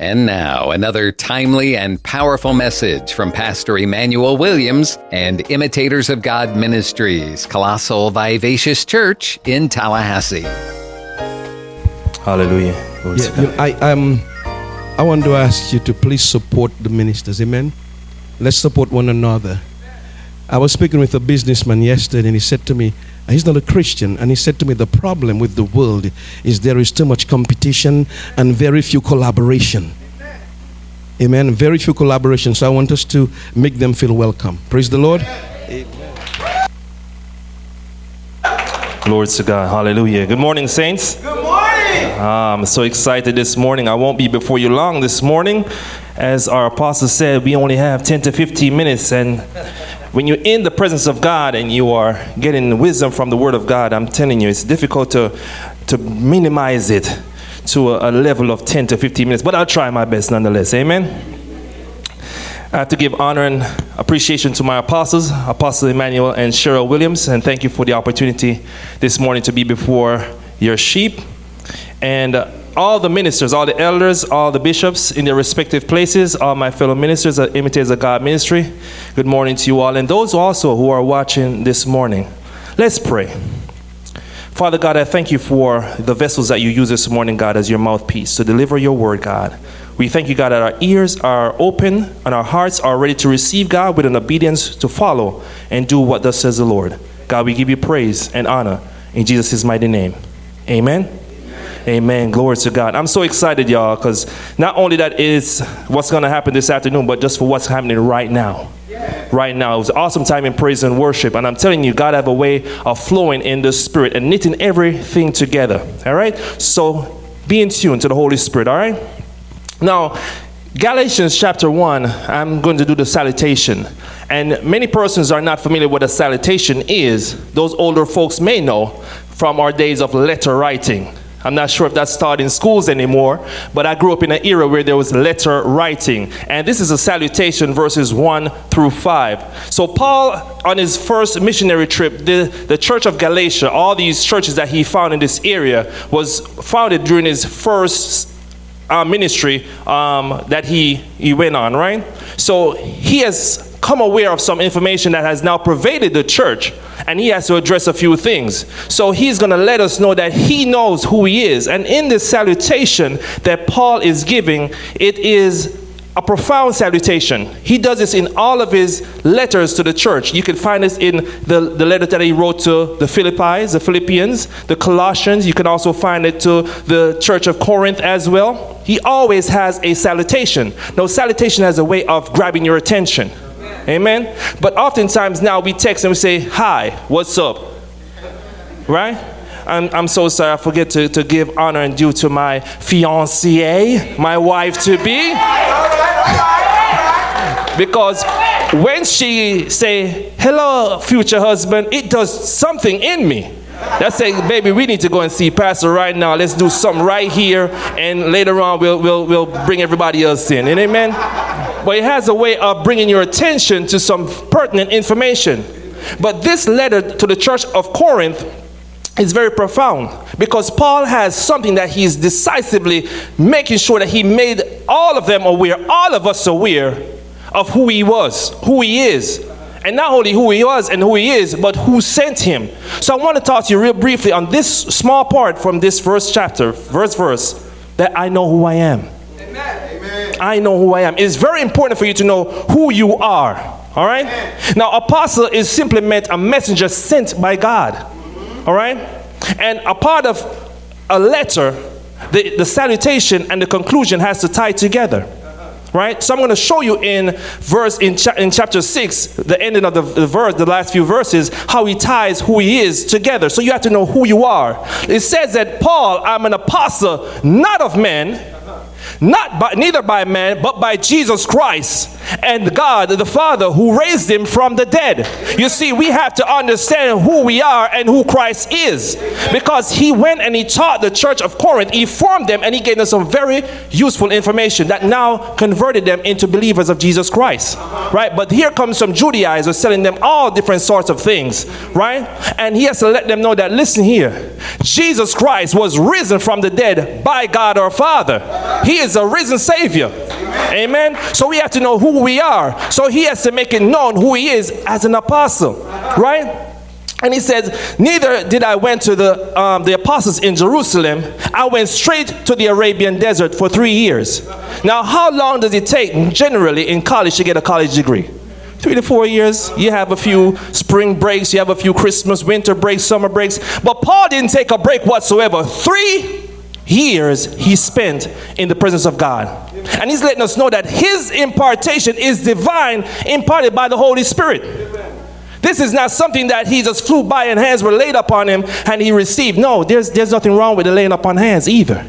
And now, another timely and powerful message from Pastor Emmanuel Williams and Imitators of God Ministries, Colossal Vivacious Church in Tallahassee. Hallelujah. Yeah, you know, I um, I want to ask you to please support the ministers. Amen. Let's support one another. I was speaking with a businessman yesterday, and he said to me, He's not a Christian, and he said to me, The problem with the world is there is too much competition and very few collaboration. Amen. Very few collaboration. So I want us to make them feel welcome. Praise the Lord. Amen. Glory to God. Hallelujah. Good morning, saints. Good morning. Ah, I'm so excited this morning. I won't be before you long this morning. As our apostle said, we only have 10 to 15 minutes, and when you're in the presence of God and you are getting wisdom from the Word of God, I'm telling you, it's difficult to, to minimize it to a, a level of 10 to 15 minutes, but I'll try my best nonetheless. Amen. I have to give honor and appreciation to my apostles, Apostle Emmanuel and Cheryl Williams, and thank you for the opportunity this morning to be before your sheep. And uh, all the ministers, all the elders, all the bishops in their respective places, all my fellow ministers at Imitators of God Ministry, good morning to you all. And those also who are watching this morning, let's pray. Father God, I thank you for the vessels that you use this morning, God, as your mouthpiece to deliver your word, God. We thank you, God, that our ears are open and our hearts are ready to receive, God, with an obedience to follow and do what thus says the Lord. God, we give you praise and honor in Jesus' mighty name. Amen. Amen. Glory to God. I'm so excited, y'all, because not only that is what's going to happen this afternoon, but just for what's happening right now. Right now. It was an awesome time in praise and worship. And I'm telling you, God have a way of flowing in the Spirit and knitting everything together. All right? So be in tune to the Holy Spirit. All right? Now, Galatians chapter 1, I'm going to do the salutation. And many persons are not familiar what a salutation is. Those older folks may know from our days of letter writing. I'm not sure if that's taught in schools anymore, but I grew up in an era where there was letter writing. And this is a salutation, verses 1 through 5. So, Paul, on his first missionary trip, the, the church of Galatia, all these churches that he found in this area, was founded during his first uh, ministry um, that he, he went on, right? So, he has come aware of some information that has now pervaded the church, and he has to address a few things. So he's going to let us know that he knows who he is. And in this salutation that Paul is giving, it is a profound salutation. He does this in all of his letters to the church. You can find this in the, the letter that he wrote to the Philippi, the Philippians, the Colossians. You can also find it to the church of Corinth as well. He always has a salutation. Now, salutation has a way of grabbing your attention. Amen. But oftentimes now we text and we say, Hi, what's up? Right? I'm, I'm so sorry, I forget to, to give honor and due to my fiancée, my wife to be. because when she say, hello, future husband, it does something in me. That say, baby, we need to go and see Pastor right now. Let's do something right here, and later on we'll, we'll, we'll bring everybody else in. And amen? But it has a way of bringing your attention to some pertinent information. But this letter to the church of Corinth is very profound because Paul has something that he's decisively making sure that he made all of them aware, all of us aware of who he was, who he is, and not only who he was and who he is, but who sent him. So I want to talk to you real briefly on this small part from this first chapter, verse verse, that I know who I am. Amen. I know who I am. It's very important for you to know who you are. All right? Amen. Now, apostle is simply meant a messenger sent by God. All right? And a part of a letter, the, the salutation and the conclusion has to tie together right? So I'm going to show you in verse in, cha- in chapter 6, the ending of the, the verse, the last few verses, how he ties who he is together. So you have to know who you are. It says that Paul, I'm an apostle, not of men, not by, neither by man, but by Jesus Christ and God the Father who raised him from the dead. You see, we have to understand who we are and who Christ is because he went and he taught the church of Corinth, he formed them, and he gave them some very useful information that now converted them into believers of Jesus Christ, right? But here comes some Judaizers selling them all different sorts of things, right? And he has to let them know that, listen here, Jesus Christ was risen from the dead by God our Father. He is a risen Savior. Amen. So we have to know who we are. So he has to make it known who he is as an apostle, right? And he says, Neither did I went to the, um, the apostles in Jerusalem. I went straight to the Arabian desert for three years. Now, how long does it take generally in college to get a college degree? Three to four years. You have a few spring breaks, you have a few Christmas, winter breaks, summer breaks. But Paul didn't take a break whatsoever. Three years he spent in the presence of God. And he's letting us know that his impartation is divine, imparted by the Holy Spirit. This is not something that he just flew by and hands were laid upon him and he received. No, there's, there's nothing wrong with the laying upon hands either.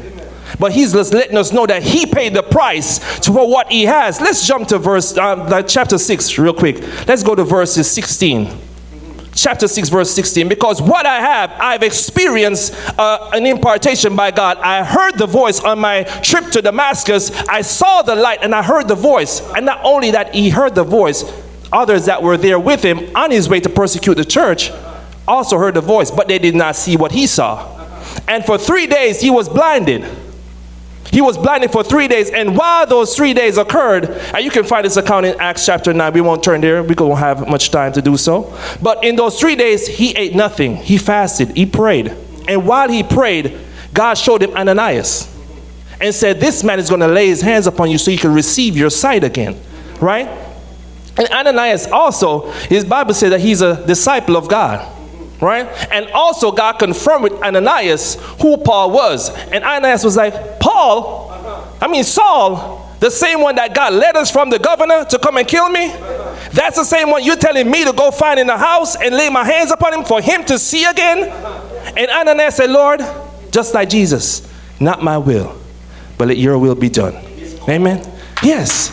But he's just letting us know that he paid the price for what he has. Let's jump to verse uh, chapter 6 real quick. Let's go to verses 16 chapter 6 verse 16 because what i have i've experienced uh, an impartation by god. I heard the voice on my trip to damascus. I saw the light and i heard the voice. And not only that he heard the voice. Others that were there with him on his way to persecute the church also heard the voice but they did not see what he saw. And for three days he was blinded he was blinded for three days, and while those three days occurred, and you can find this account in Acts chapter 9, we won't turn there, we don't have much time to do so. But in those three days, he ate nothing, he fasted, he prayed. And while he prayed, God showed him Ananias and said, This man is going to lay his hands upon you so you can receive your sight again, right? And Ananias also, his Bible said that he's a disciple of God right? And also, God confirmed with Ananias who Paul was. And Ananias was like, Paul, I mean, Saul, the same one that got letters from the governor to come and kill me, that's the same one you're telling me to go find in the house and lay my hands upon him for him to see again? And Ananias said, Lord, just like Jesus, not my will, but let your will be done. Amen? Yes.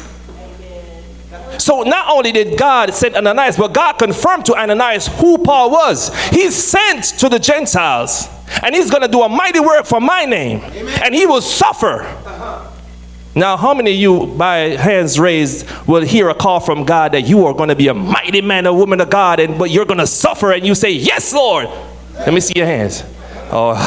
So not only did God send Ananias, but God confirmed to Ananias who Paul was. He's sent to the Gentiles, and he's going to do a mighty work for my name, Amen. and he will suffer. Uh-huh. Now, how many of you, by hands raised, will hear a call from God that you are going to be a mighty man or woman of God, and but you're going to suffer, and you say, "Yes, Lord"? Let me see your hands. Oh,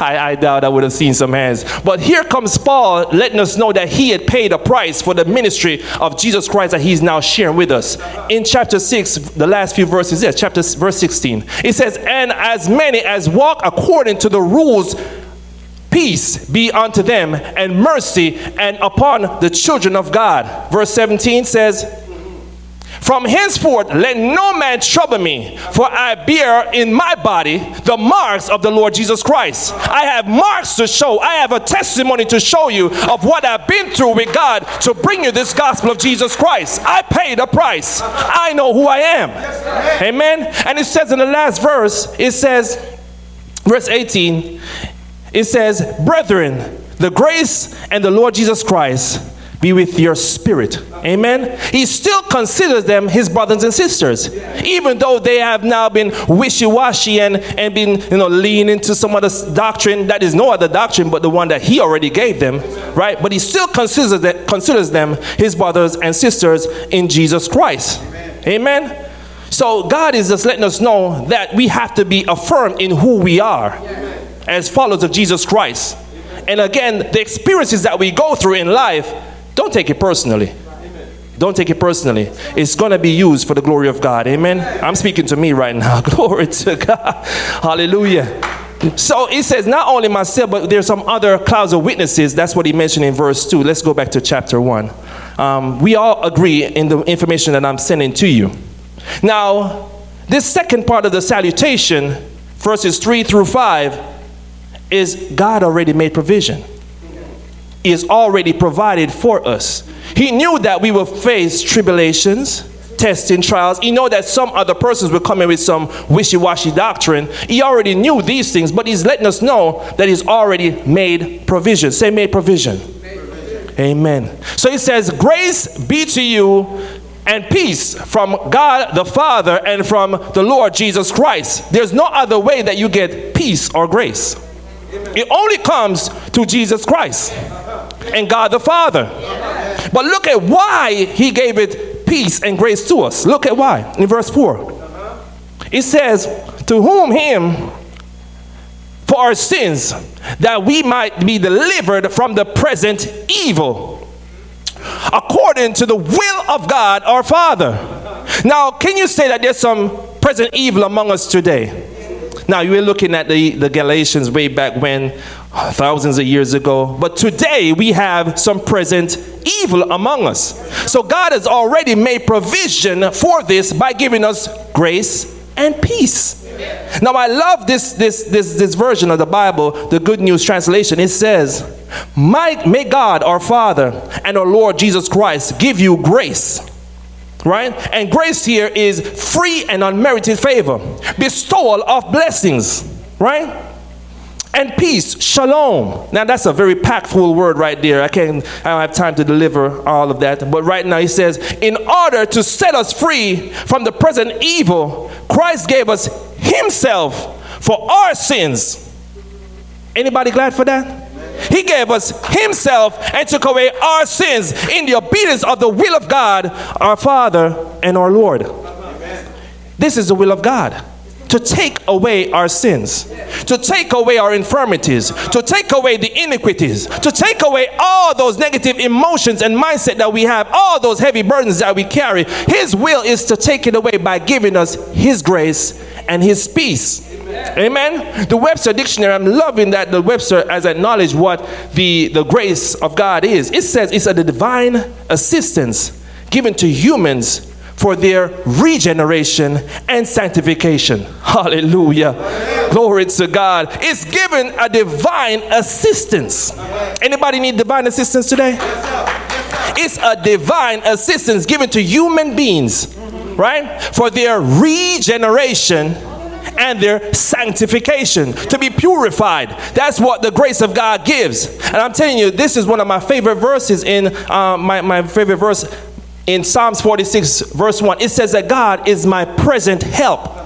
I, I doubt I would have seen some hands. But here comes Paul letting us know that he had paid a price for the ministry of Jesus Christ that he's now sharing with us. In chapter 6, the last few verses, yes, chapter verse 16, it says, And as many as walk according to the rules peace be unto them and mercy and upon the children of God. Verse 17 says, from henceforth, let no man trouble me, for I bear in my body the marks of the Lord Jesus Christ. I have marks to show, I have a testimony to show you of what I've been through with God to bring you this gospel of Jesus Christ. I paid a price, I know who I am. Amen. And it says in the last verse, it says, verse 18, it says, Brethren, the grace and the Lord Jesus Christ be with your spirit. Amen. He still considers them his brothers and sisters, even though they have now been wishy-washy and, and been you know leaning into some other doctrine that is no other doctrine but the one that he already gave them, right? But he still considers that considers them his brothers and sisters in Jesus Christ. Amen. Amen. So God is just letting us know that we have to be affirmed in who we are as followers of Jesus Christ. And again, the experiences that we go through in life don't take it personally. Don't take it personally. It's going to be used for the glory of God. Amen. I'm speaking to me right now. Glory to God. Hallelujah. So he says, not only myself, but there's some other clouds of witnesses. That's what he mentioned in verse 2. Let's go back to chapter 1. Um, we all agree in the information that I'm sending to you. Now, this second part of the salutation, verses 3 through 5, is God already made provision is already provided for us. He knew that we will face tribulations, testing, trials. He knew that some other persons will come in with some wishy-washy doctrine. He already knew these things, but he's letting us know that he's already made provision. Say made provision. Amen. So he says, Grace be to you and peace from God the Father and from the Lord Jesus Christ. There's no other way that you get peace or grace. It only comes to Jesus Christ and God the Father. But look at why he gave it peace and grace to us. Look at why in verse 4. It says, To whom him for our sins, that we might be delivered from the present evil, according to the will of God our Father. Now, can you say that there's some present evil among us today? Now, you were looking at the, the Galatians way back when, thousands of years ago. But today, we have some present evil among us. So, God has already made provision for this by giving us grace and peace. Now I love this, this, this, this version of the Bible, the Good News Translation. It says, May, may God our Father and our Lord Jesus Christ give you grace. Right? And grace here is free and unmerited favor, bestowal of blessings. Right? And peace, shalom. Now that's a very packful word right there. I can't, I don't have time to deliver all of that. But right now he says, in order to set us free from the present evil, Christ gave us himself for our sins. Anybody glad for that? He gave us Himself and took away our sins in the obedience of the will of God, our Father and our Lord. This is the will of God to take away our sins, to take away our infirmities, to take away the iniquities, to take away all those negative emotions and mindset that we have, all those heavy burdens that we carry. His will is to take it away by giving us His grace and His peace. Amen. The Webster Dictionary, I'm loving that the Webster has acknowledged what the, the grace of God is. It says it's a divine assistance given to humans for their regeneration and sanctification. Hallelujah. Glory to God. It's given a divine assistance. Anybody need divine assistance today? It's a divine assistance given to human beings, right? For their regeneration and their sanctification, to be purified. That's what the grace of God gives. And I'm telling you, this is one of my favorite verses in uh, my, my favorite verse in Psalms 46, verse 1, it says that God is my present help.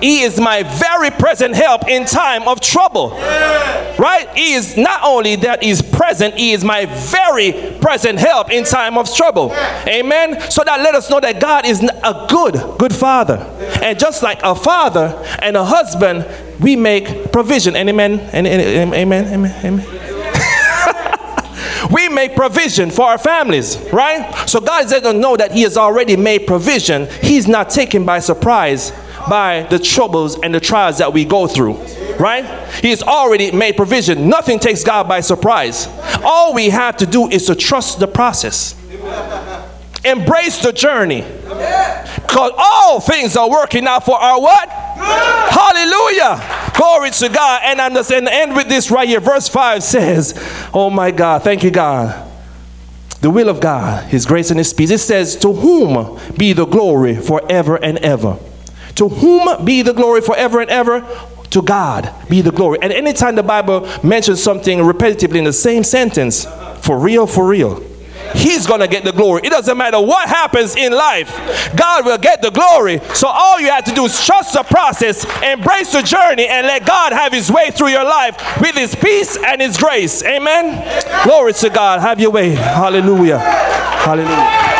He is my very present help in time of trouble. Right? He is not only that he's present, he is my very present help in time of trouble. Amen. So that let us know that God is a good, good father. And just like a father and a husband, we make provision. Amen. Amen. Amen. Amen we make provision for our families, right? So God is letting us know that He has already made provision. He's not taken by surprise by the troubles and the trials that we go through, right? He has already made provision. Nothing takes God by surprise. All we have to do is to trust the process. Embrace the journey. Because all things are working out for our what? Hallelujah. Glory to God. And I'm just going to end with this right here. Verse 5 says, Oh my God, thank you, God. The will of God, His grace and His peace. It says, To whom be the glory forever and ever? To whom be the glory forever and ever? To God be the glory. And anytime the Bible mentions something repetitively in the same sentence, for real, for real, He's going to get the glory. It doesn't matter what happens in life, God will get the glory. So all you have to do is trust the process, embrace the journey, and let God have His way through your life with His peace and His grace. Amen. Glory to God. Have your way. Hallelujah. Hallelujah.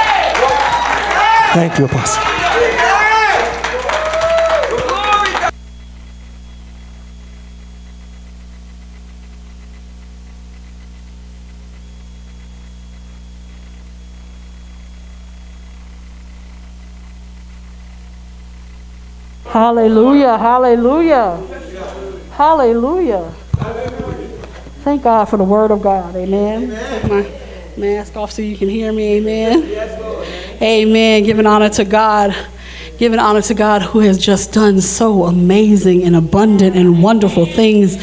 Thank you, Apostle. Hallelujah, hallelujah, hallelujah. Thank God for the word of God. Amen. Take my mask off so you can hear me. Amen. Amen. Giving honor to God Giving honor to God who has just done so amazing and abundant and wonderful things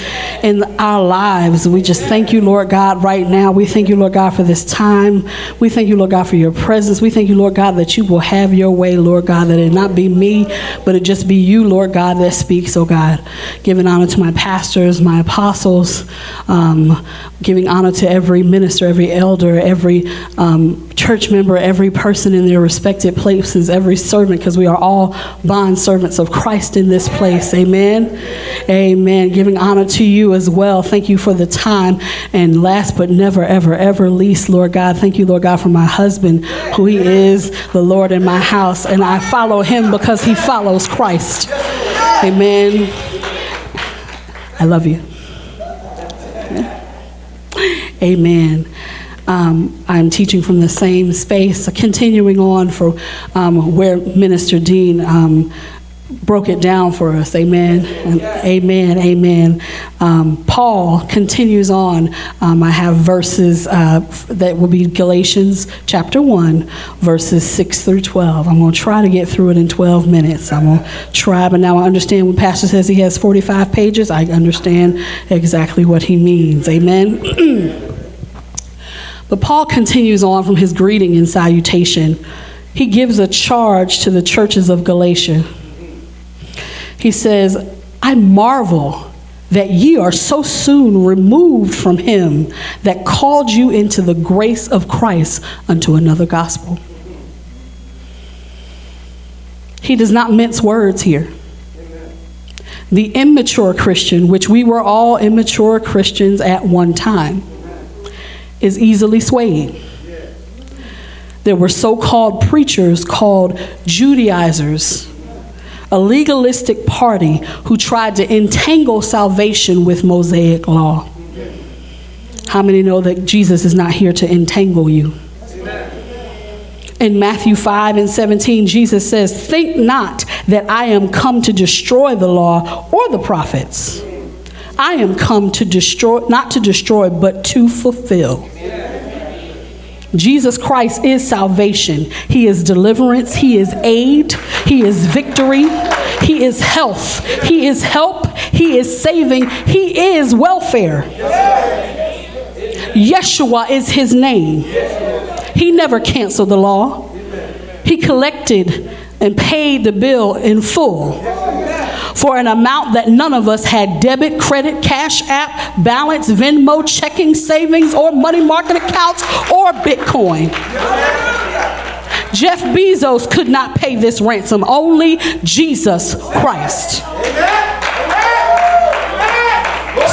in our lives. We just thank you, Lord God, right now. We thank you, Lord God, for this time. We thank you, Lord God, for your presence. We thank you, Lord God, that you will have your way, Lord God, that it not be me, but it just be you, Lord God, that speaks, oh God. Giving honor to my pastors, my apostles, um, giving honor to every minister, every elder, every um, church member, every person in their respected places, every servant, because we are all bond servants of Christ in this place. Amen. Amen. Giving honor to you as well. Thank you for the time. And last but never, ever, ever least, Lord God, thank you, Lord God, for my husband, who he is the Lord in my house. And I follow him because he follows Christ. Amen. I love you. Amen. Um, I'm teaching from the same space, continuing on for um, where Minister Dean um, broke it down for us. Amen. And amen. Amen. Um, Paul continues on. Um, I have verses uh, that will be Galatians chapter 1, verses 6 through 12. I'm going to try to get through it in 12 minutes. I'm going to try, but now I understand when Pastor says he has 45 pages, I understand exactly what he means. Amen. But Paul continues on from his greeting and salutation. He gives a charge to the churches of Galatia. He says, I marvel that ye are so soon removed from him that called you into the grace of Christ unto another gospel. He does not mince words here. The immature Christian, which we were all immature Christians at one time, is easily swayed. There were so called preachers called Judaizers, a legalistic party who tried to entangle salvation with Mosaic law. How many know that Jesus is not here to entangle you? In Matthew 5 and 17, Jesus says, Think not that I am come to destroy the law or the prophets. I am come to destroy, not to destroy, but to fulfill. Jesus Christ is salvation. He is deliverance. He is aid. He is victory. He is health. He is help. He is saving. He is welfare. Yeshua is his name. He never canceled the law, he collected and paid the bill in full for an amount that none of us had debit, credit, cash app, balance, Venmo, checking, savings, or money market accounts, or Bitcoin. Jeff Bezos could not pay this ransom, only Jesus Christ.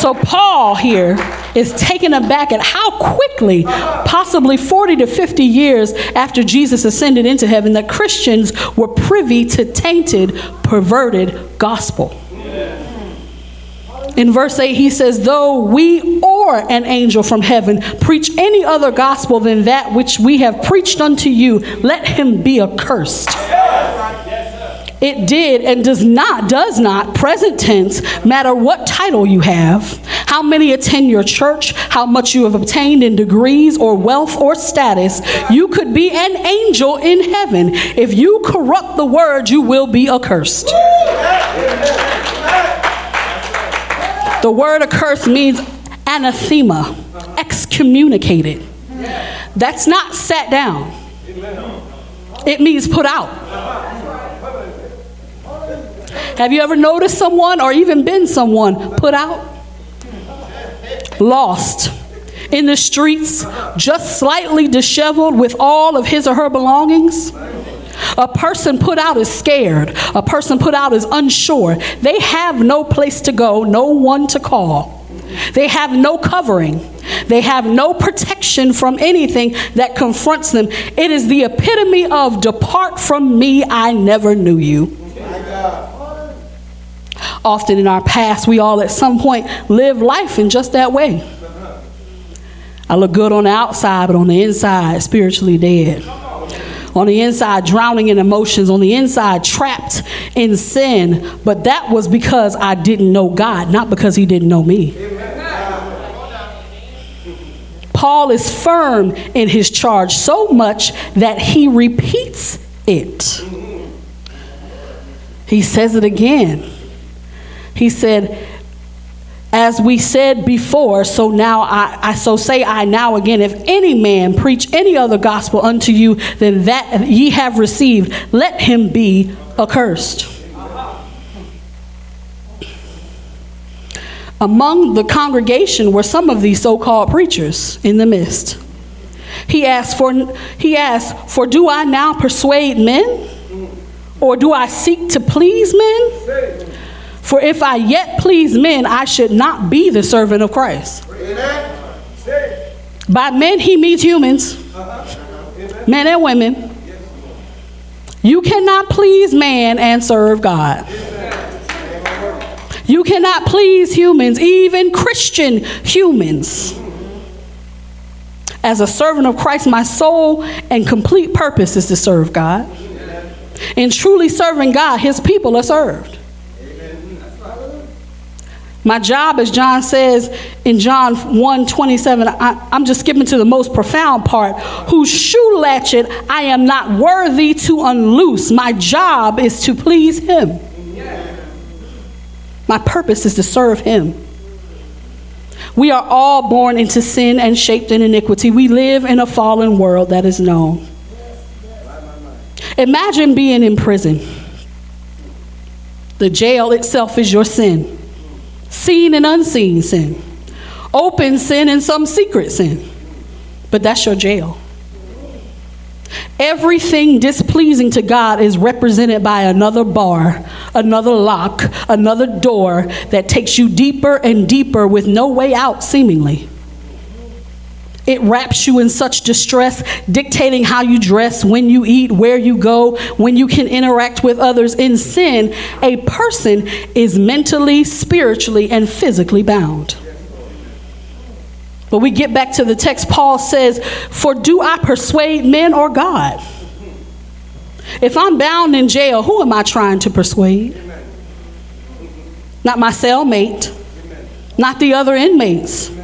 So, Paul here is taken aback at how quickly, possibly 40 to 50 years after Jesus ascended into heaven, that Christians were privy to tainted, perverted gospel. In verse 8, he says, Though we or an angel from heaven preach any other gospel than that which we have preached unto you, let him be accursed. It did and does not, does not, present tense, matter what title you have, how many attend your church, how much you have obtained in degrees or wealth or status. You could be an angel in heaven. If you corrupt the word, you will be accursed. The word accursed means anathema, excommunicated. That's not sat down, it means put out. Have you ever noticed someone or even been someone put out? Lost in the streets, just slightly disheveled with all of his or her belongings? A person put out is scared. A person put out is unsure. They have no place to go, no one to call. They have no covering. They have no protection from anything that confronts them. It is the epitome of depart from me, I never knew you. Often in our past, we all at some point live life in just that way. I look good on the outside, but on the inside, spiritually dead. On the inside, drowning in emotions. On the inside, trapped in sin. But that was because I didn't know God, not because He didn't know me. Paul is firm in his charge so much that he repeats it. He says it again. He said, as we said before, so now I, I, so say I now again, if any man preach any other gospel unto you than that ye have received, let him be accursed. Among the congregation were some of these so-called preachers in the midst. He asked for he asked, For do I now persuade men? Or do I seek to please men? For if I yet please men, I should not be the servant of Christ. By men, he means humans, men and women. You cannot please man and serve God. You cannot please humans, even Christian humans. As a servant of Christ, my sole and complete purpose is to serve God. In truly serving God, his people are served. My job, as John says in John 1 27, I, am just skipping to the most profound part, whose shoe latchet I am not worthy to unloose. My job is to please him. My purpose is to serve him. We are all born into sin and shaped in iniquity. We live in a fallen world that is known. Imagine being in prison. The jail itself is your sin seen and unseen sin, open sin and some secret sin. But that's your jail. Everything displeasing to God is represented by another bar, another lock, another door that takes you deeper and deeper with no way out, seemingly. It wraps you in such distress, dictating how you dress, when you eat, where you go, when you can interact with others. In sin, a person is mentally, spiritually, and physically bound. But we get back to the text. Paul says, For do I persuade men or God? If I'm bound in jail, who am I trying to persuade? Not my cellmate, not the other inmates.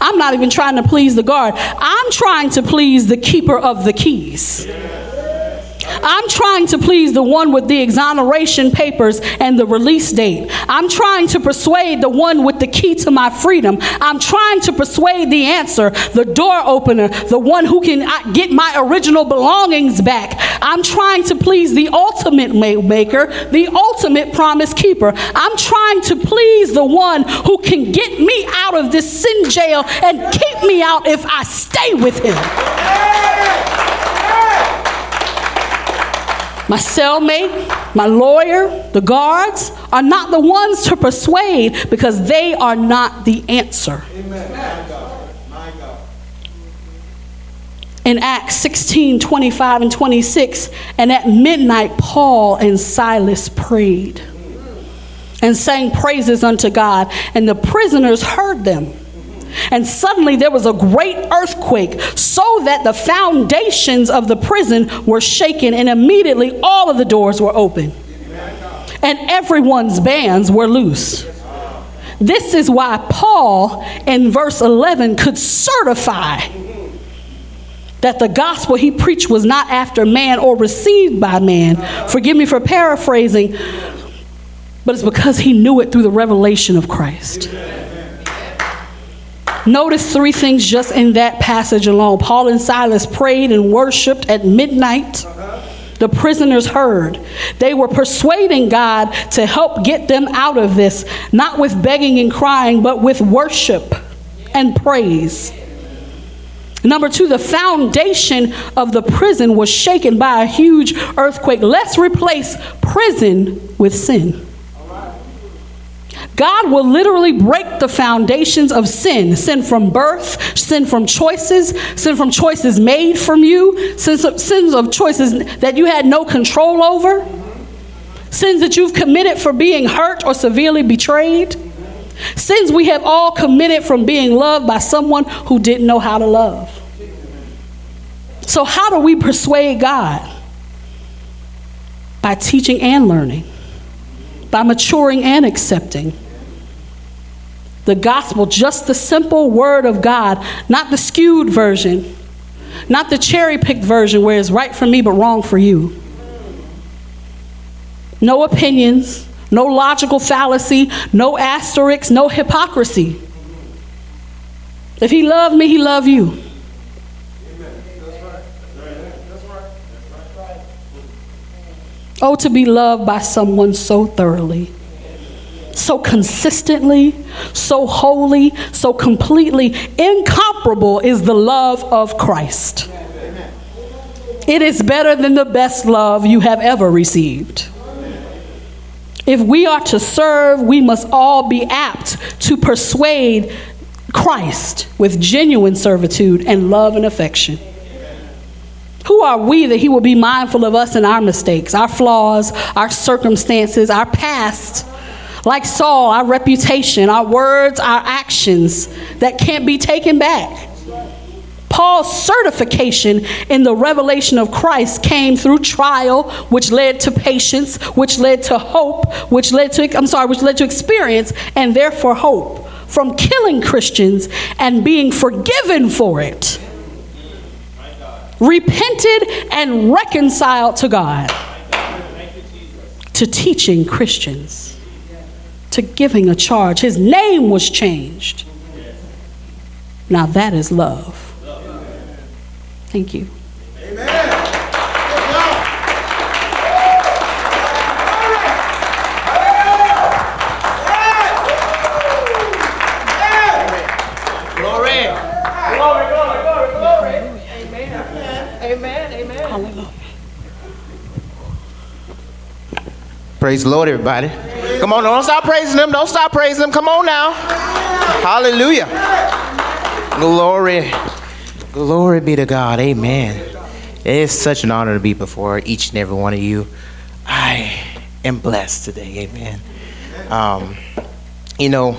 I'm not even trying to please the guard. I'm trying to please the keeper of the keys. I'm trying to please the one with the exoneration papers and the release date. I'm trying to persuade the one with the key to my freedom. I'm trying to persuade the answer, the door opener, the one who can uh, get my original belongings back. I'm trying to please the ultimate maker, the ultimate promise keeper. I'm trying to please the one who can get me out of this sin jail and keep me out if I stay with him. My cellmate, my lawyer, the guards are not the ones to persuade because they are not the answer. Amen. My God. My God. In Acts 16 25 and 26, and at midnight, Paul and Silas prayed and sang praises unto God, and the prisoners heard them. And suddenly there was a great earthquake, so that the foundations of the prison were shaken, and immediately all of the doors were open, and everyone's bands were loose. This is why Paul in verse 11 could certify that the gospel he preached was not after man or received by man. Forgive me for paraphrasing, but it's because he knew it through the revelation of Christ. Notice three things just in that passage alone. Paul and Silas prayed and worshiped at midnight. The prisoners heard. They were persuading God to help get them out of this, not with begging and crying, but with worship and praise. Number two, the foundation of the prison was shaken by a huge earthquake. Let's replace prison with sin. God will literally break the foundations of sin sin from birth, sin from choices, sin from choices made from you, sins of, sins of choices that you had no control over, sins that you've committed for being hurt or severely betrayed, sins we have all committed from being loved by someone who didn't know how to love. So, how do we persuade God? By teaching and learning by maturing and accepting. The gospel, just the simple word of God, not the skewed version, not the cherry picked version where it's right for me but wrong for you. no opinions, no logical fallacy, no asterisks, no hypocrisy. If he loved me, he loved you. Oh, to be loved by someone so thoroughly, so consistently, so wholly, so completely incomparable is the love of Christ. It is better than the best love you have ever received. If we are to serve, we must all be apt to persuade Christ with genuine servitude and love and affection. Who are we that He will be mindful of us and our mistakes, our flaws, our circumstances, our past? Like Saul, our reputation, our words, our actions that can't be taken back. Paul's certification in the revelation of Christ came through trial, which led to patience, which led to hope, which led to, I'm sorry, which led to experience, and therefore hope from killing Christians and being forgiven for it. Repented and reconciled to God. To teaching Christians. To giving a charge. His name was changed. Now that is love. Thank you. Glory. Glory. Glory. Glory. Amen. Amen. Hallelujah. Praise the Lord, everybody. Come on, don't stop praising Him. Don't stop praising Him. Come on now. Hallelujah. Glory. Glory be to God. Amen. It is such an honor to be before each and every one of you. I am blessed today. Amen. Um, you know,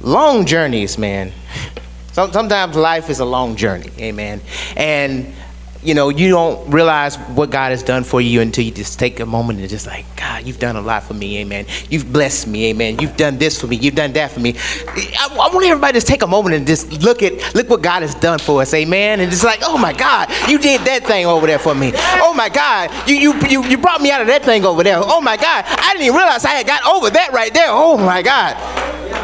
long journeys, man. Sometimes life is a long journey. Amen. And you know, you don't realize what God has done for you until you just take a moment and just like, God, you've done a lot for me, amen. You've blessed me, amen. You've done this for me, you've done that for me. I, I want everybody to just take a moment and just look at look what God has done for us, amen. And just like, oh my God, you did that thing over there for me. Oh my God, you you you, you brought me out of that thing over there. Oh my God, I didn't even realize I had got over that right there. Oh my God.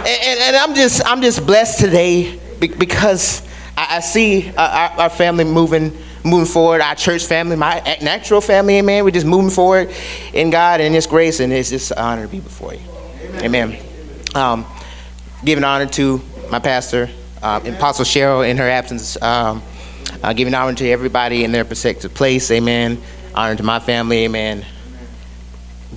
And, and, and I'm just I'm just blessed today because I, I see our, our family moving moving forward, our church family, my natural family, amen. We're just moving forward in God and His grace, and it's just an honor to be before you. Amen. amen. Um, giving honor to my pastor, uh, Apostle Cheryl, in her absence. Um, uh, giving honor to everybody in their respective place, amen. Honor to my family, amen.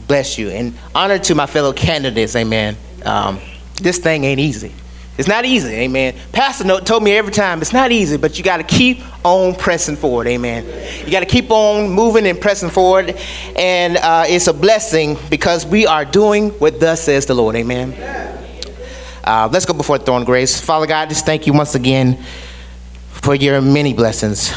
Bless you. And honor to my fellow candidates, amen. Um, this thing ain't easy. It's not easy, amen. Pastor told me every time it's not easy, but you got to keep on pressing forward, amen. You got to keep on moving and pressing forward, and uh, it's a blessing because we are doing what thus says the Lord, amen. Uh, let's go before the throne grace. Father God, just thank you once again for your many blessings.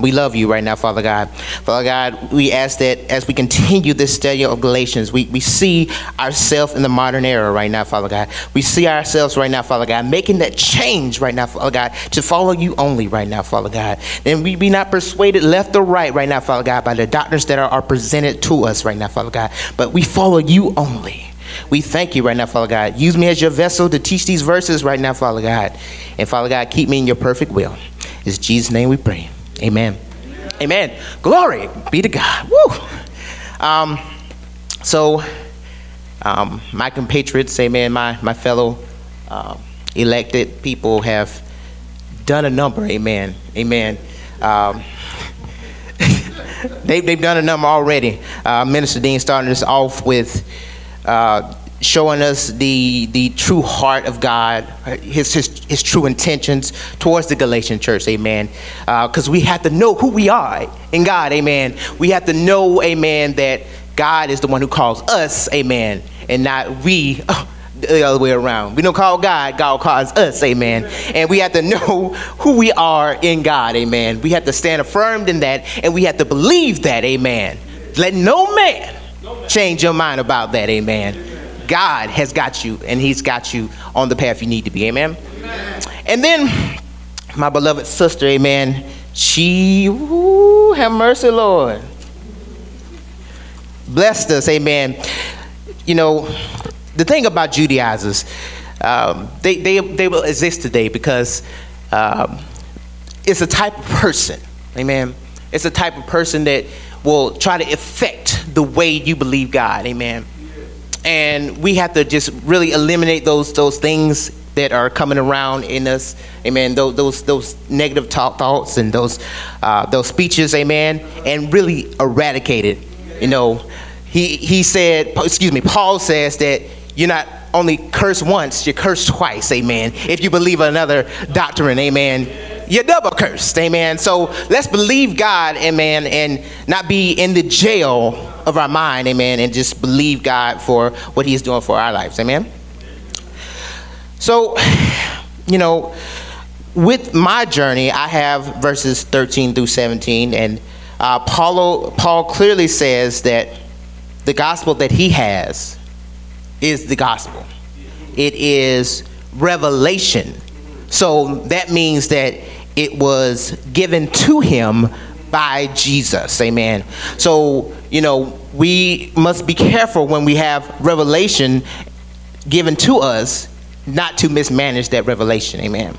We love you right now, Father God. Father God, we ask that as we continue this study of Galatians, we, we see ourselves in the modern era right now, Father God. We see ourselves right now, Father God, making that change right now, Father God, to follow you only right now, Father God. Then we be not persuaded left or right right now, Father God, by the doctrines that are, are presented to us right now, Father God, but we follow you only. We thank you right now, Father God. Use me as your vessel to teach these verses right now, Father God. And Father God, keep me in your perfect will. It's Jesus' name we pray. Amen. Amen. Glory be to God. Woo. Um, so, um, my compatriots, amen, my, my fellow uh, elected people have done a number, amen, amen. Um, they, they've done a number already. Uh, Minister Dean started us off with uh, showing us the the true heart of God, his his, his true intentions towards the Galatian church, amen. Because uh, we have to know who we are in God, amen. We have to know, amen, that God is the one who calls us, amen, and not we. The other way around. We don't call God, God calls us, amen. And we have to know who we are in God, amen. We have to stand affirmed in that, and we have to believe that, amen. Let no man change your mind about that, amen. God has got you, and He's got you on the path you need to be. Amen. amen. And then, my beloved sister, amen, she, have mercy, Lord. blessed us, amen. You know, the thing about Judaizers, um, they, they, they will exist today because um, it's a type of person, amen. It's a type of person that will try to affect the way you believe God, amen. And we have to just really eliminate those those things that are coming around in us, amen. Those those, those negative talk, thoughts and those uh, those speeches, amen, and really eradicate it. You know, he he said, excuse me, Paul says that you're not only cursed once, you're cursed twice, amen. If you believe another doctrine, amen, you're double cursed, amen. So let's believe God, amen, and not be in the jail of our mind, amen, and just believe God for what He's doing for our lives, amen. So, you know, with my journey, I have verses 13 through 17, and uh, Paulo, Paul clearly says that the gospel that he has is the gospel. It is revelation. So that means that it was given to him by Jesus. Amen. So, you know, we must be careful when we have revelation given to us not to mismanage that revelation. Amen.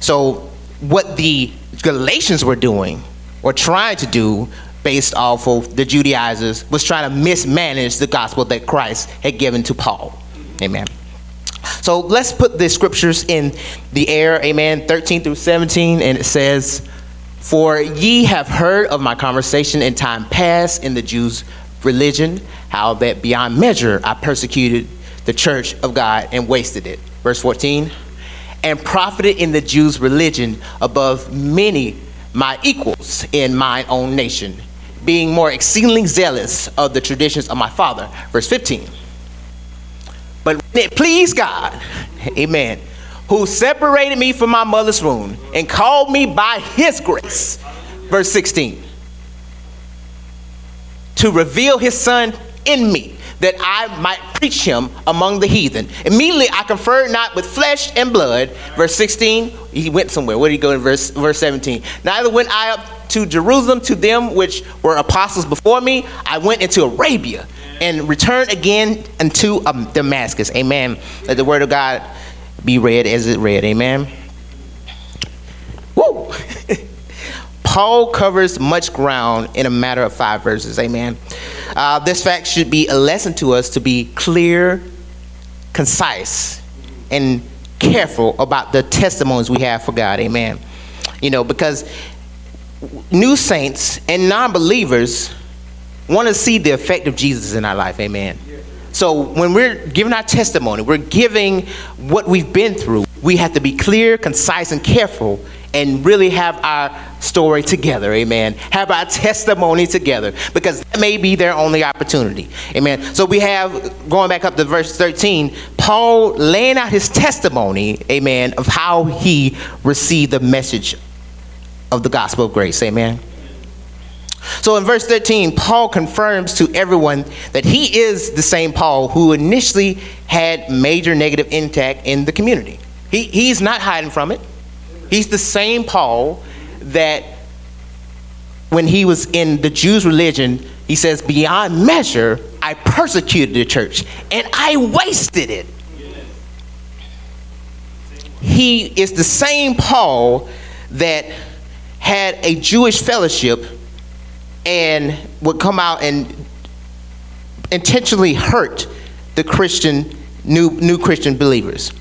So, what the Galatians were doing or trying to do based off of the Judaizers was trying to mismanage the gospel that Christ had given to Paul. Amen. So let's put the scriptures in the air. Amen. 13 through 17. And it says, For ye have heard of my conversation in time past in the Jews' religion, how that beyond measure I persecuted the church of God and wasted it. Verse 14. And profited in the Jews' religion above many my equals in my own nation, being more exceedingly zealous of the traditions of my father. Verse 15. It pleased God, amen, who separated me from my mother's womb and called me by his grace. Verse 16. To reveal his son in me that I might preach him among the heathen. Immediately I conferred not with flesh and blood. Verse 16, he went somewhere. Where did he go in verse, verse 17? Neither went I up to Jerusalem to them which were apostles before me. I went into Arabia and return again unto um, Damascus. Amen. Let the word of God be read as it read. Amen. Woo! Paul covers much ground in a matter of five verses. Amen. Uh, this fact should be a lesson to us to be clear, concise, and careful about the testimonies we have for God. Amen. You know, because new saints and non believers want to see the effect of Jesus in our life. Amen. So when we're giving our testimony, we're giving what we've been through. We have to be clear, concise, and careful and really have our story together. Amen. Have our testimony together because that may be their only opportunity. Amen. So we have, going back up to verse 13, Paul laying out his testimony, amen, of how he received the message of the gospel of grace. Amen. So in verse 13, Paul confirms to everyone that he is the same Paul who initially had major negative impact in the community. He, he's not hiding from it. He's the same Paul that when he was in the Jews' religion, he says, Beyond measure, I persecuted the church and I wasted it. He is the same Paul that had a Jewish fellowship and would come out and intentionally hurt the Christian, new, new Christian believers.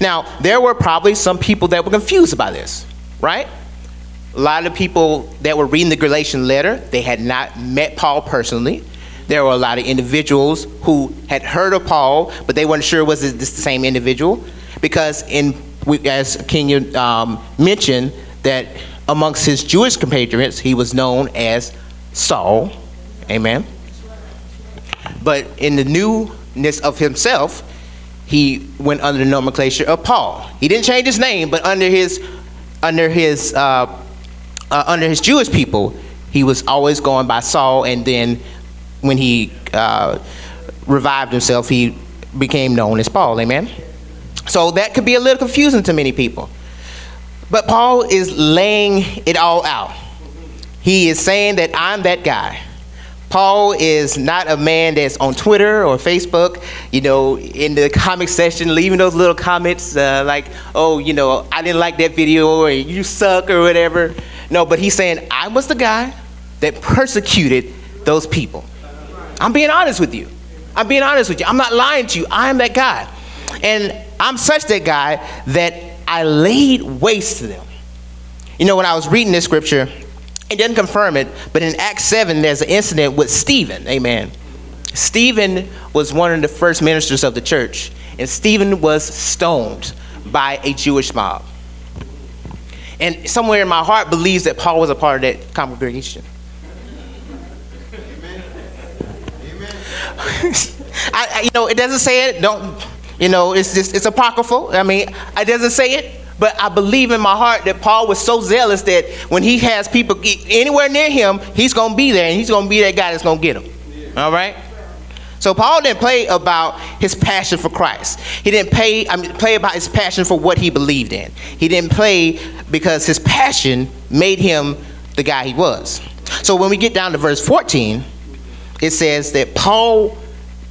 Now, there were probably some people that were confused by this, right? A lot of people that were reading the Galatian letter, they had not met Paul personally. There were a lot of individuals who had heard of Paul, but they weren't sure it was this the same individual, because in as Kenya um, mentioned that amongst his Jewish compatriots, he was known as Saul. Amen. But in the newness of himself, he went under the nomenclature of Paul. He didn't change his name, but under his under his uh, uh, under his Jewish people, he was always going by Saul. And then when he uh, revived himself, he became known as Paul. Amen. So that could be a little confusing to many people. But Paul is laying it all out. He is saying that I'm that guy. Paul is not a man that's on Twitter or Facebook, you know, in the comment section, leaving those little comments uh, like, oh, you know, I didn't like that video or you suck or whatever. No, but he's saying, I was the guy that persecuted those people. I'm being honest with you. I'm being honest with you. I'm not lying to you. I am that guy. And I'm such that guy that I laid waste to them. You know, when I was reading this scripture, it doesn't confirm it, but in Acts 7, there's an incident with Stephen. Amen. Stephen was one of the first ministers of the church, and Stephen was stoned by a Jewish mob. And somewhere in my heart believes that Paul was a part of that congregation. Amen. Amen. I, I, you know, it doesn't say it. Don't, you know, it's just it's apocryphal. I mean, it doesn't say it, but I believe in my heart that Paul was so zealous that when he has people anywhere near him, he's going to be there and he's going to be that guy that's going to get him. All right? So Paul didn't play about his passion for Christ. He didn't pay, I mean, play about his passion for what he believed in. He didn't play because his passion made him the guy he was. So when we get down to verse 14, it says that Paul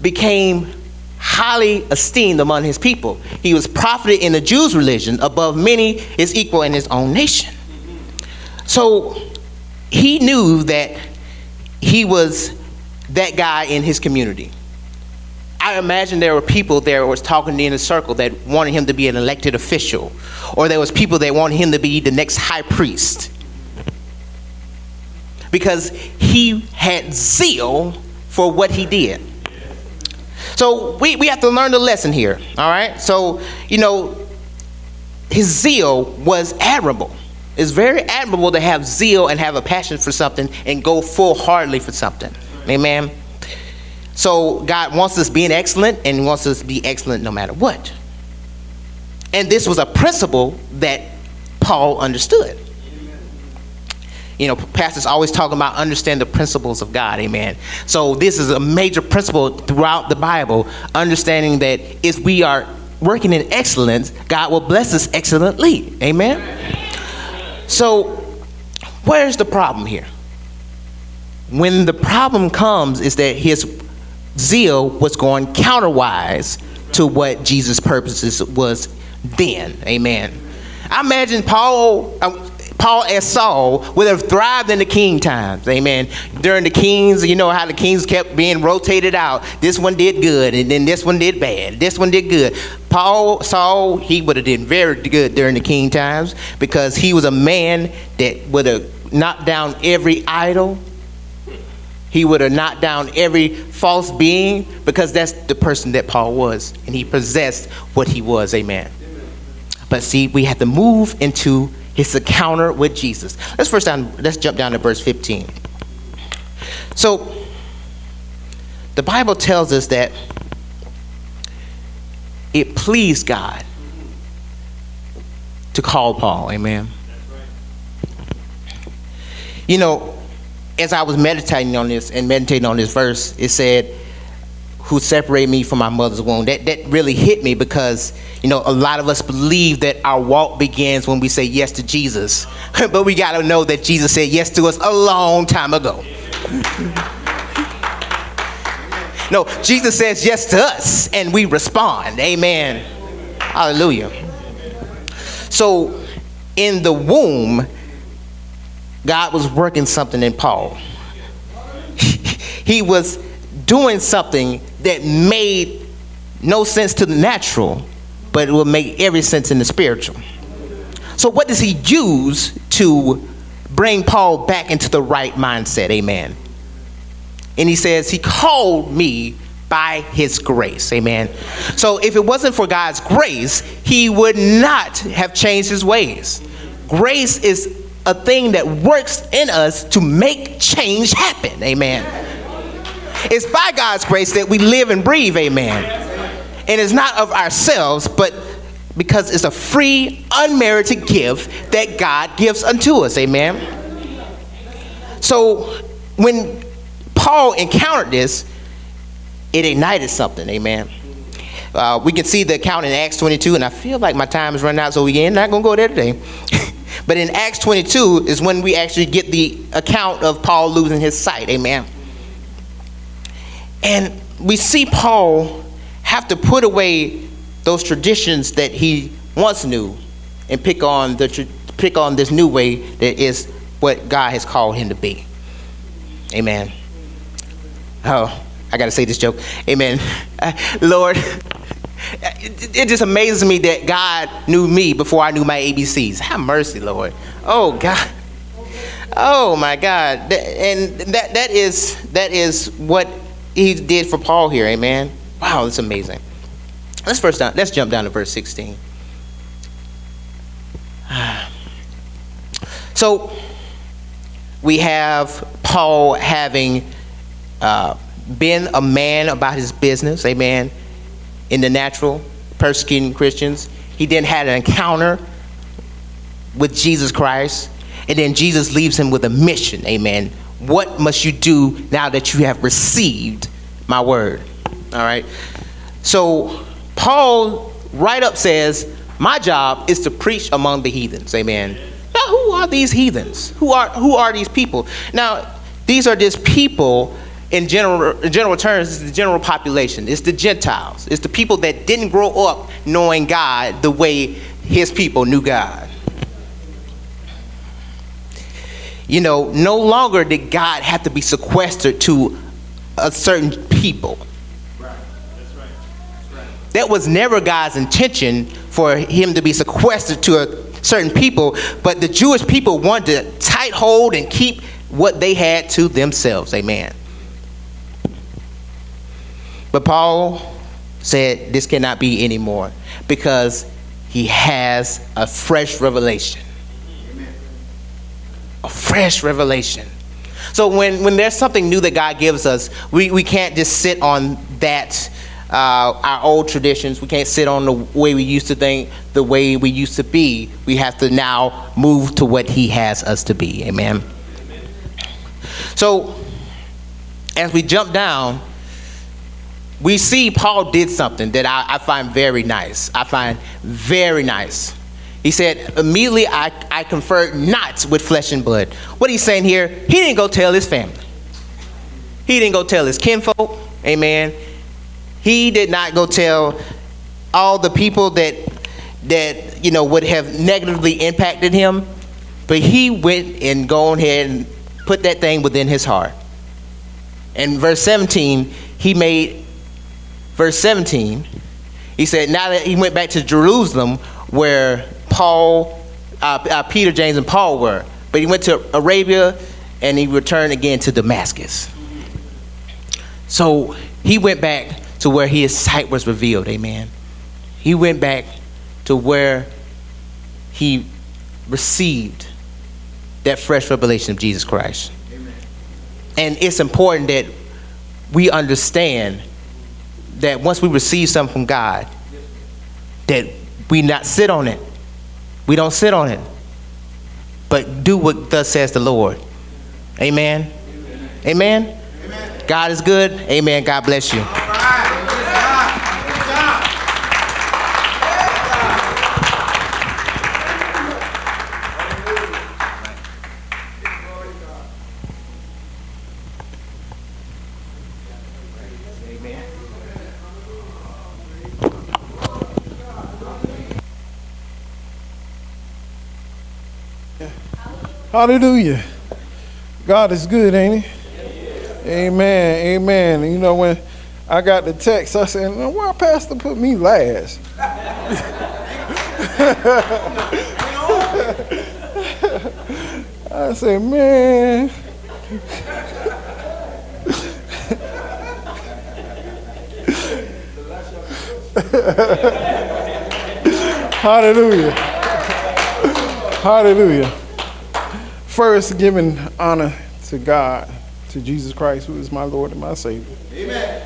became highly esteemed among his people. He was profited in the Jews' religion above many his equal in his own nation. So he knew that he was that guy in his community. I imagine there were people there was talking in a circle that wanted him to be an elected official, or there was people that wanted him to be the next high priest. Because he had zeal for what he did. So we, we have to learn the lesson here, all right? So, you know, his zeal was admirable. It's very admirable to have zeal and have a passion for something and go full heartedly for something. Amen. So God wants us being excellent and wants us to be excellent no matter what. And this was a principle that Paul understood you know, pastors always talking about understand the principles of God. Amen. So this is a major principle throughout the Bible, understanding that if we are working in excellence, God will bless us excellently. Amen. So where's the problem here? When the problem comes is that his zeal was going counterwise to what Jesus' purposes was then. Amen. I imagine Paul, uh, Paul and Saul would have thrived in the king times. Amen. During the kings, you know how the kings kept being rotated out. This one did good, and then this one did bad. This one did good. Paul, Saul, he would have did very good during the king times because he was a man that would have knocked down every idol. He would have knocked down every false being because that's the person that Paul was, and he possessed what he was. Amen. But see, we have to move into his encounter with Jesus. Let's first down, let's jump down to verse 15. So the Bible tells us that it pleased God to call Paul. Amen. You know, as I was meditating on this and meditating on this verse, it said, who separated me from my mother's womb. That, that really hit me because, you know, a lot of us believe that our walk begins when we say yes to Jesus. but we got to know that Jesus said yes to us a long time ago. no, Jesus says yes to us and we respond. Amen. Hallelujah. So, in the womb, God was working something in Paul. he was doing something that made no sense to the natural, but it will make every sense in the spiritual. So, what does he use to bring Paul back into the right mindset? Amen. And he says, He called me by his grace. Amen. So, if it wasn't for God's grace, he would not have changed his ways. Grace is a thing that works in us to make change happen. Amen. It's by God's grace that we live and breathe, amen. And it's not of ourselves, but because it's a free, unmerited gift that God gives unto us, amen. So when Paul encountered this, it ignited something, amen. Uh, we can see the account in Acts 22, and I feel like my time is running out, so we ain't not gonna go there today. but in Acts 22 is when we actually get the account of Paul losing his sight, amen. And we see Paul have to put away those traditions that he once knew and pick on the pick on this new way that is what God has called him to be. Amen. Oh, I got to say this joke. Amen. Lord, it, it just amazes me that God knew me before I knew my ABCs. Have mercy, Lord. Oh God. Oh my God. And that that is that is what he did for Paul here. Amen. Wow, that's amazing. Let's first down. Let's jump down to verse 16. So we have Paul having uh, been a man about his business, amen, in the natural, persecuting Christians. He then had an encounter with Jesus Christ, and then Jesus leaves him with a mission, amen. What must you do now that you have received my word? All right. So Paul right up says, My job is to preach among the heathens, amen. Now, who are these heathens? Who are who are these people? Now, these are just people in general, in general terms, it's the general population. It's the Gentiles. It's the people that didn't grow up knowing God the way his people knew God. You know, no longer did God have to be sequestered to a certain people. That was never God's intention for him to be sequestered to a certain people, but the Jewish people wanted to tight hold and keep what they had to themselves. Amen. But Paul said this cannot be anymore because he has a fresh revelation. A fresh revelation. So when, when there's something new that God gives us, we, we can't just sit on that, uh, our old traditions. We can't sit on the way we used to think, the way we used to be. We have to now move to what He has us to be. Amen. Amen. So as we jump down, we see Paul did something that I, I, find very nice. I find very nice. He said, immediately I, I conferred not with flesh and blood. What he's saying here, he didn't go tell his family. He didn't go tell his kinfolk. Amen. He did not go tell all the people that that you know would have negatively impacted him. But he went and go ahead and put that thing within his heart. In verse 17, he made verse 17, he said, now that he went back to Jerusalem where Paul, uh, uh, Peter, James, and Paul were, but he went to Arabia and he returned again to Damascus. So he went back to where his sight was revealed, amen. He went back to where he received that fresh revelation of Jesus Christ. Amen. And it's important that we understand that once we receive something from God, that we not sit on it. We don't sit on it, but do what thus says the Lord. Amen. Amen. Amen. God is good. Amen. God bless you. Hallelujah. God is good, ain't he? Amen. Amen. You know, when I got the text, I said, well, why Pastor put me last? I said, man. Hallelujah. Hallelujah first giving honor to God, to Jesus Christ, who is my Lord and my Savior. Amen.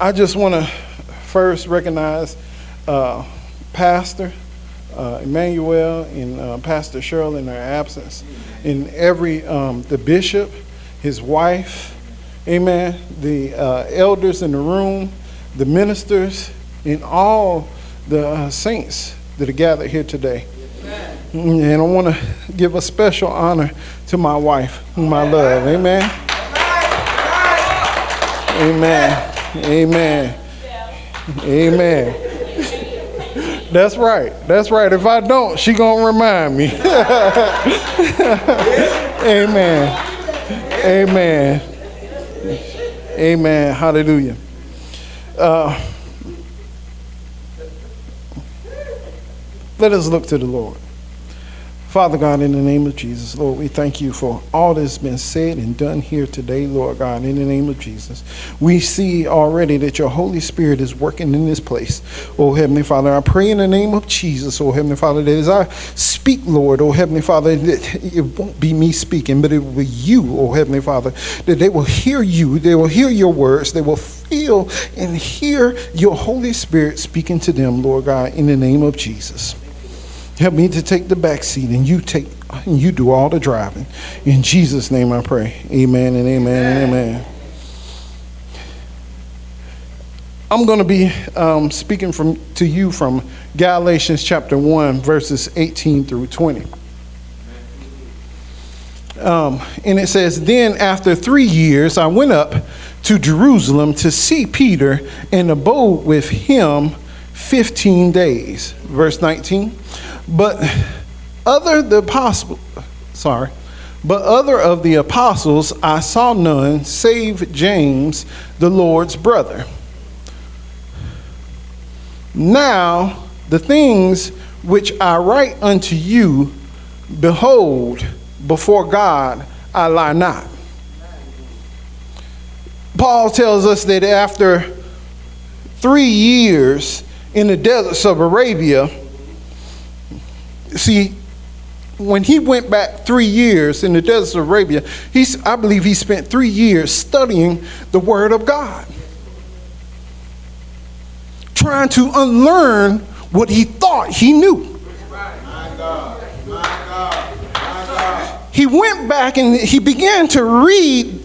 I just want to first recognize uh, Pastor uh, Emmanuel and uh, Pastor Cheryl in their absence, in every um, the bishop, his wife, Amen. The uh, elders in the room, the ministers, and all the uh, saints that are gathered here today. And I want to give a special honor to my wife, whom I love. Amen. Amen. Amen. Amen. That's right. That's right. If I don't, she gonna remind me. Amen. Amen. Amen. Hallelujah. Uh, let us look to the Lord. Father God, in the name of Jesus, Lord, we thank you for all that's been said and done here today, Lord God, in the name of Jesus. We see already that your Holy Spirit is working in this place. Oh, Heavenly Father, I pray in the name of Jesus, oh, Heavenly Father, that as I speak, Lord, oh, Heavenly Father, that it won't be me speaking, but it will be you, oh, Heavenly Father, that they will hear you, they will hear your words, they will feel and hear your Holy Spirit speaking to them, Lord God, in the name of Jesus. Help me to take the back seat and you take and you do all the driving. In Jesus' name I pray. Amen and amen and amen. I'm going to be um, speaking from to you from Galatians chapter 1, verses 18 through 20. Um, and it says, Then after three years, I went up to Jerusalem to see Peter and abode with him 15 days. Verse 19. But other the apostle, sorry, but other of the apostles I saw none save James, the Lord's brother. Now the things which I write unto you, behold, before God I lie not. Paul tells us that after three years in the deserts of Arabia, see, when he went back three years in the desert of Arabia, he's, I believe he spent three years studying the Word of God, trying to unlearn what he thought he knew. He went back and he began to read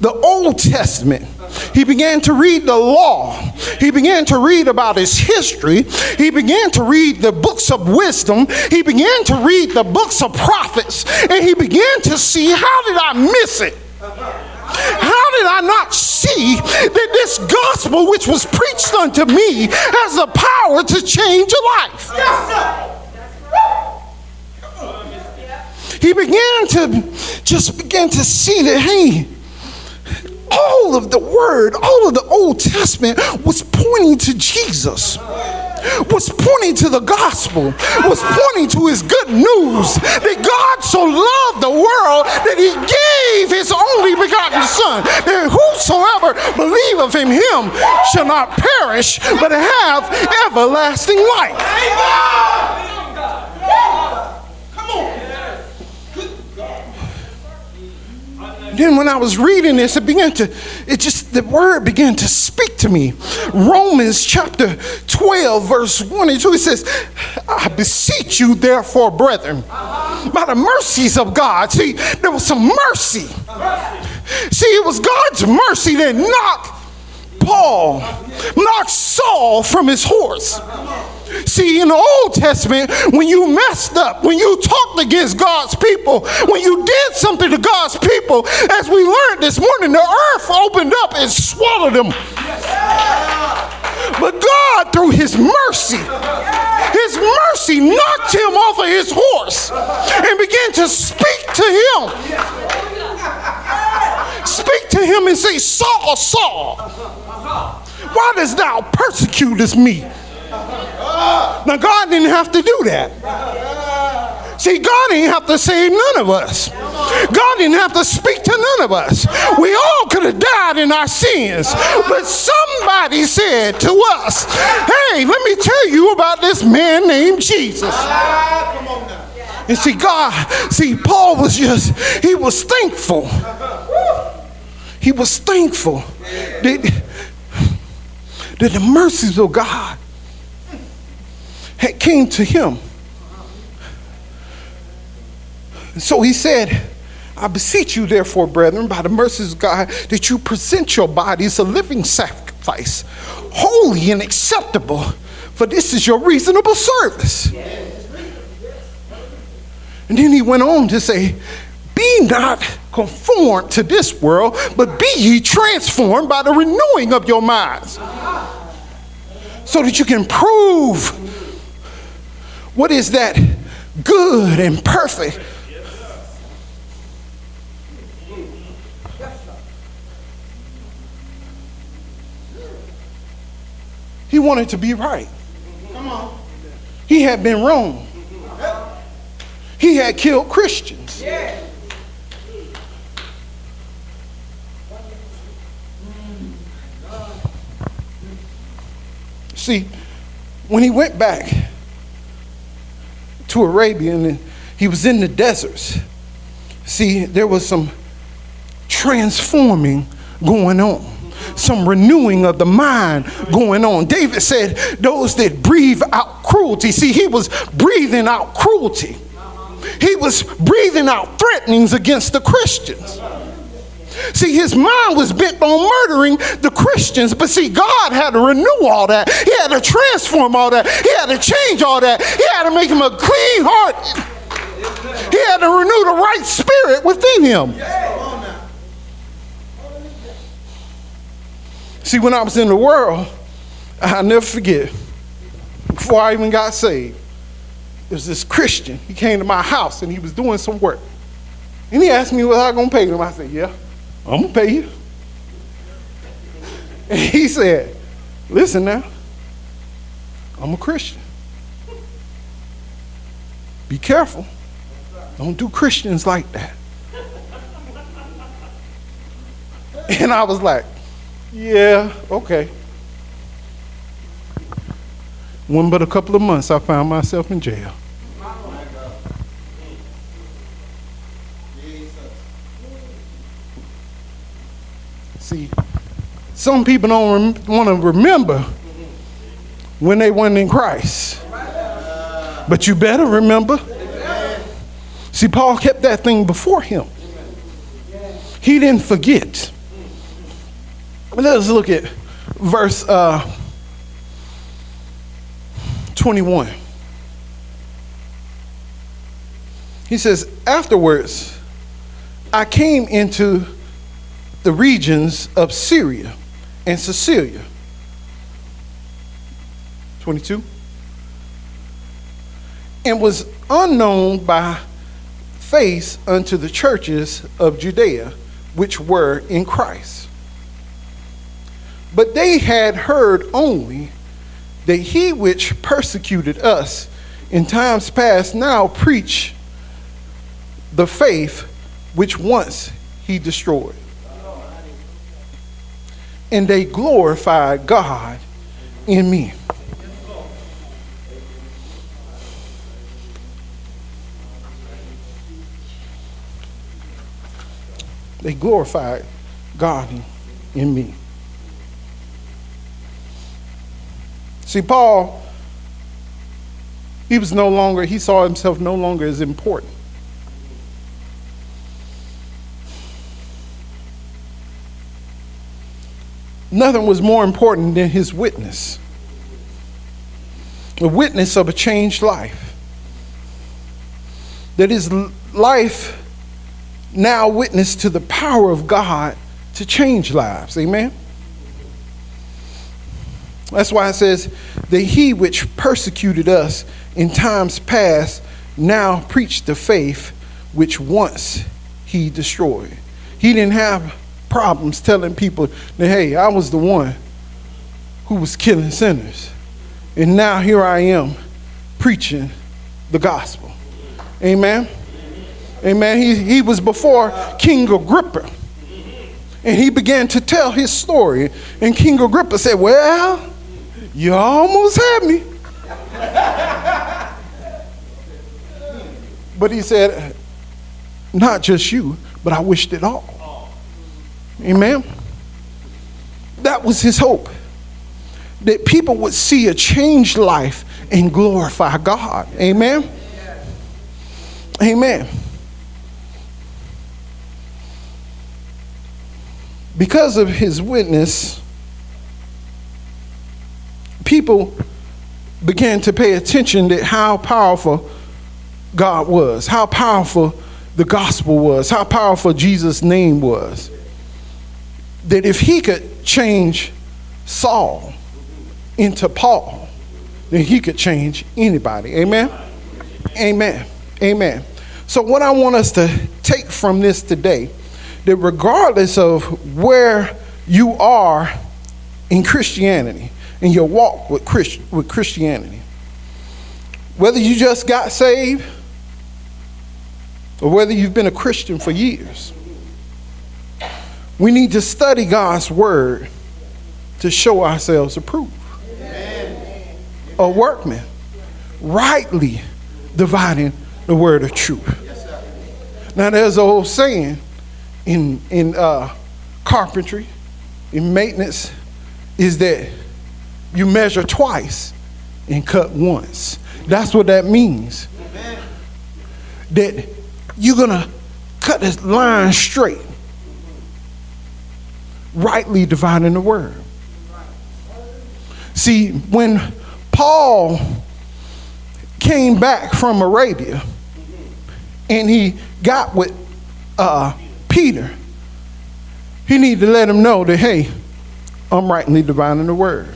the Old Testament. He began to read the law. He began to read about his history. He began to read the books of wisdom. He began to read the books of prophets. And he began to see how did I miss it? How did I not see that this gospel, which was preached unto me, has the power to change a life? He began to just begin to see that, hey, all of the word, all of the Old Testament was pointing to Jesus, was pointing to the gospel, was pointing to his good news that God so loved the world that he gave his only begotten Son, that whosoever believeth in him shall not perish but have everlasting life. Come on. Then when I was reading this, it began to, it just, the word began to speak to me. Romans chapter 12, verse 1 and 2, it says, I beseech you, therefore, brethren, by the mercies of God. See, there was some mercy. See, it was God's mercy that knocked Paul, knocked Saul from his horse. See, in the Old Testament, when you messed up, when you talked against God's people, when you did something to God's people, as we learned this morning, the earth opened up and swallowed them. But God, through His mercy, His mercy knocked him off of his horse and began to speak to him. Speak to him and say, Saul, Saul, why dost thou persecutest me? Now, God didn't have to do that. See, God didn't have to save none of us. God didn't have to speak to none of us. We all could have died in our sins. But somebody said to us, hey, let me tell you about this man named Jesus. And see, God, see, Paul was just, he was thankful. He was thankful that, that the mercies of God came to him. So he said, I beseech you, therefore, brethren, by the mercies of God, that you present your bodies a living sacrifice, holy and acceptable, for this is your reasonable service. And then he went on to say, Be not conformed to this world, but be ye transformed by the renewing of your minds. So that you can prove what is that good and perfect. He wanted to be right. He had been wrong. He had killed Christians. See, when he went back to Arabia and he was in the deserts, see, there was some transforming going on some renewing of the mind going on. David said, Those that breathe out cruelty. See, he was breathing out cruelty, he was breathing out threatenings against the Christians. See, his mind was bent on murdering the Christians, but see, God had to renew all that. He had to transform all that. He had to change all that. He had to make him a clean heart. He had to renew the right spirit within him. See, when I was in the world, I'll never forget, before I even got saved, there was this Christian. He came to my house and he was doing some work. And he asked me, Was I going to pay him? I said, Yeah, I'm to pay you. And he said, Listen now, I'm a Christian. Be careful. Don't do Christians like that. And I was like, yeah, okay. One but a couple of months, I found myself in jail. See, some people don't rem- want to remember when they weren't in Christ. But you better remember. See, Paul kept that thing before him. He didn't forget. Let us look at verse uh, 21. He says, Afterwards, I came into the regions of Syria and Cilicia. 22. And was unknown by face unto the churches of Judea, which were in Christ. But they had heard only that he which persecuted us in times past now preach the faith which once he destroyed. And they glorified God in me. They glorified God in me. See, Paul, he was no longer, he saw himself no longer as important. Nothing was more important than his witness a witness of a changed life. That his life now witnessed to the power of God to change lives. Amen? That's why it says, that he which persecuted us in times past now preached the faith which once he destroyed. He didn't have problems telling people that, hey, I was the one who was killing sinners. And now here I am preaching the gospel. Amen. Amen. He, he was before King Agrippa. And he began to tell his story. And King Agrippa said, Well, you almost had me. but he said, Not just you, but I wished it all. Amen. That was his hope. That people would see a changed life and glorify God. Amen. Amen. Because of his witness, people began to pay attention to how powerful God was, how powerful the gospel was, how powerful Jesus' name was. That if he could change Saul into Paul, then he could change anybody. Amen? Amen. Amen. So, what I want us to take from this today, that regardless of where you are in Christianity, in your walk with, Christ, with Christianity, whether you just got saved or whether you've been a Christian for years, we need to study God's word to show ourselves approved. A workman, rightly dividing the word of truth. Now, there's an old saying in, in uh, carpentry, in maintenance, is that you measure twice and cut once. That's what that means. That you're going to cut this line straight, rightly dividing the word. See, when Paul came back from Arabia and he got with uh, Peter, he needed to let him know that, hey, I'm rightly dividing the word.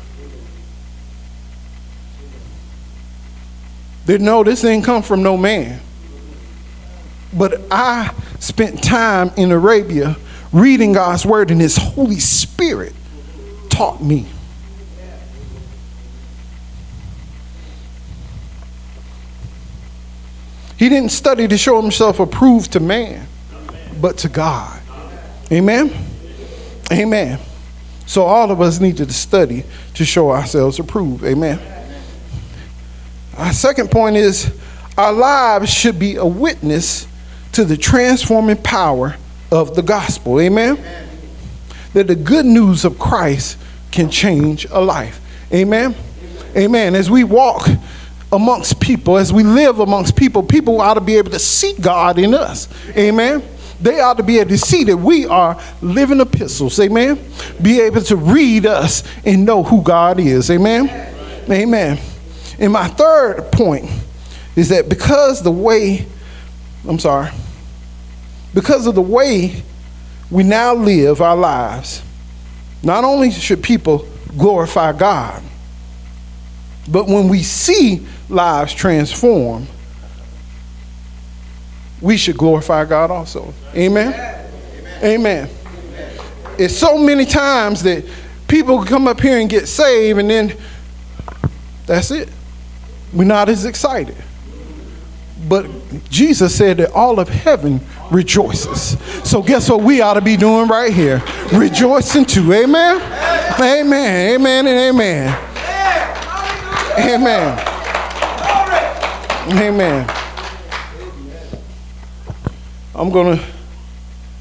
That no, this ain't come from no man. But I spent time in Arabia reading God's word, and His Holy Spirit taught me. He didn't study to show himself approved to man, but to God. Amen? Amen. So all of us need to study to show ourselves approved. Amen. Our second point is our lives should be a witness to the transforming power of the gospel. Amen. Amen. That the good news of Christ can change a life. Amen. Amen. Amen. As we walk amongst people, as we live amongst people, people ought to be able to see God in us. Amen. They ought to be able to see that we are living epistles. Amen. Be able to read us and know who God is. Amen. Amen. And my third point is that because the way, I'm sorry, because of the way we now live our lives, not only should people glorify God, but when we see lives transform, we should glorify God also. Amen? Amen. Amen. It's so many times that people come up here and get saved, and then that's it. We're not as excited. But Jesus said that all of heaven rejoices. So guess what we ought to be doing right here? Rejoicing too. Amen? Amen. Amen and amen. Amen. Amen. I'm going to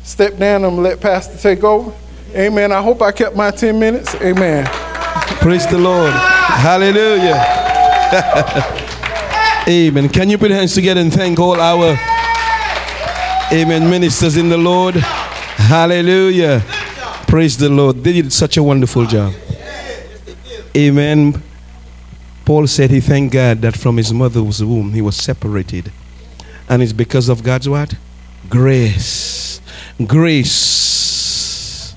step down and let Pastor take over. Amen. I hope I kept my 10 minutes. Amen. Praise the Lord. Hallelujah. Amen. Can you put hands together and thank all our Amen ministers in the Lord? Hallelujah. Praise the Lord. They did such a wonderful job. Amen. Paul said he thanked God that from his mother's womb he was separated. And it's because of God's what? Grace. Grace.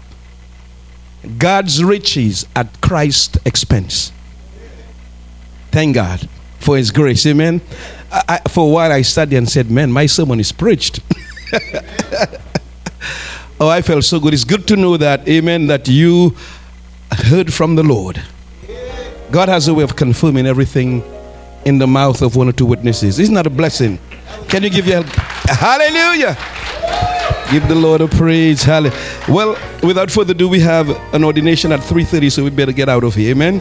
God's riches at Christ's expense. Thank God for his grace. Amen. I, for a while I studied and said, Man, my sermon is preached. oh, I felt so good. It's good to know that, amen, that you heard from the Lord. God has a way of confirming everything in the mouth of one or two witnesses. Isn't that a blessing? Can you give your hallelujah? Give the Lord a praise. Hallelujah. Well, without further ado, we have an ordination at 3:30, so we better get out of here. Amen.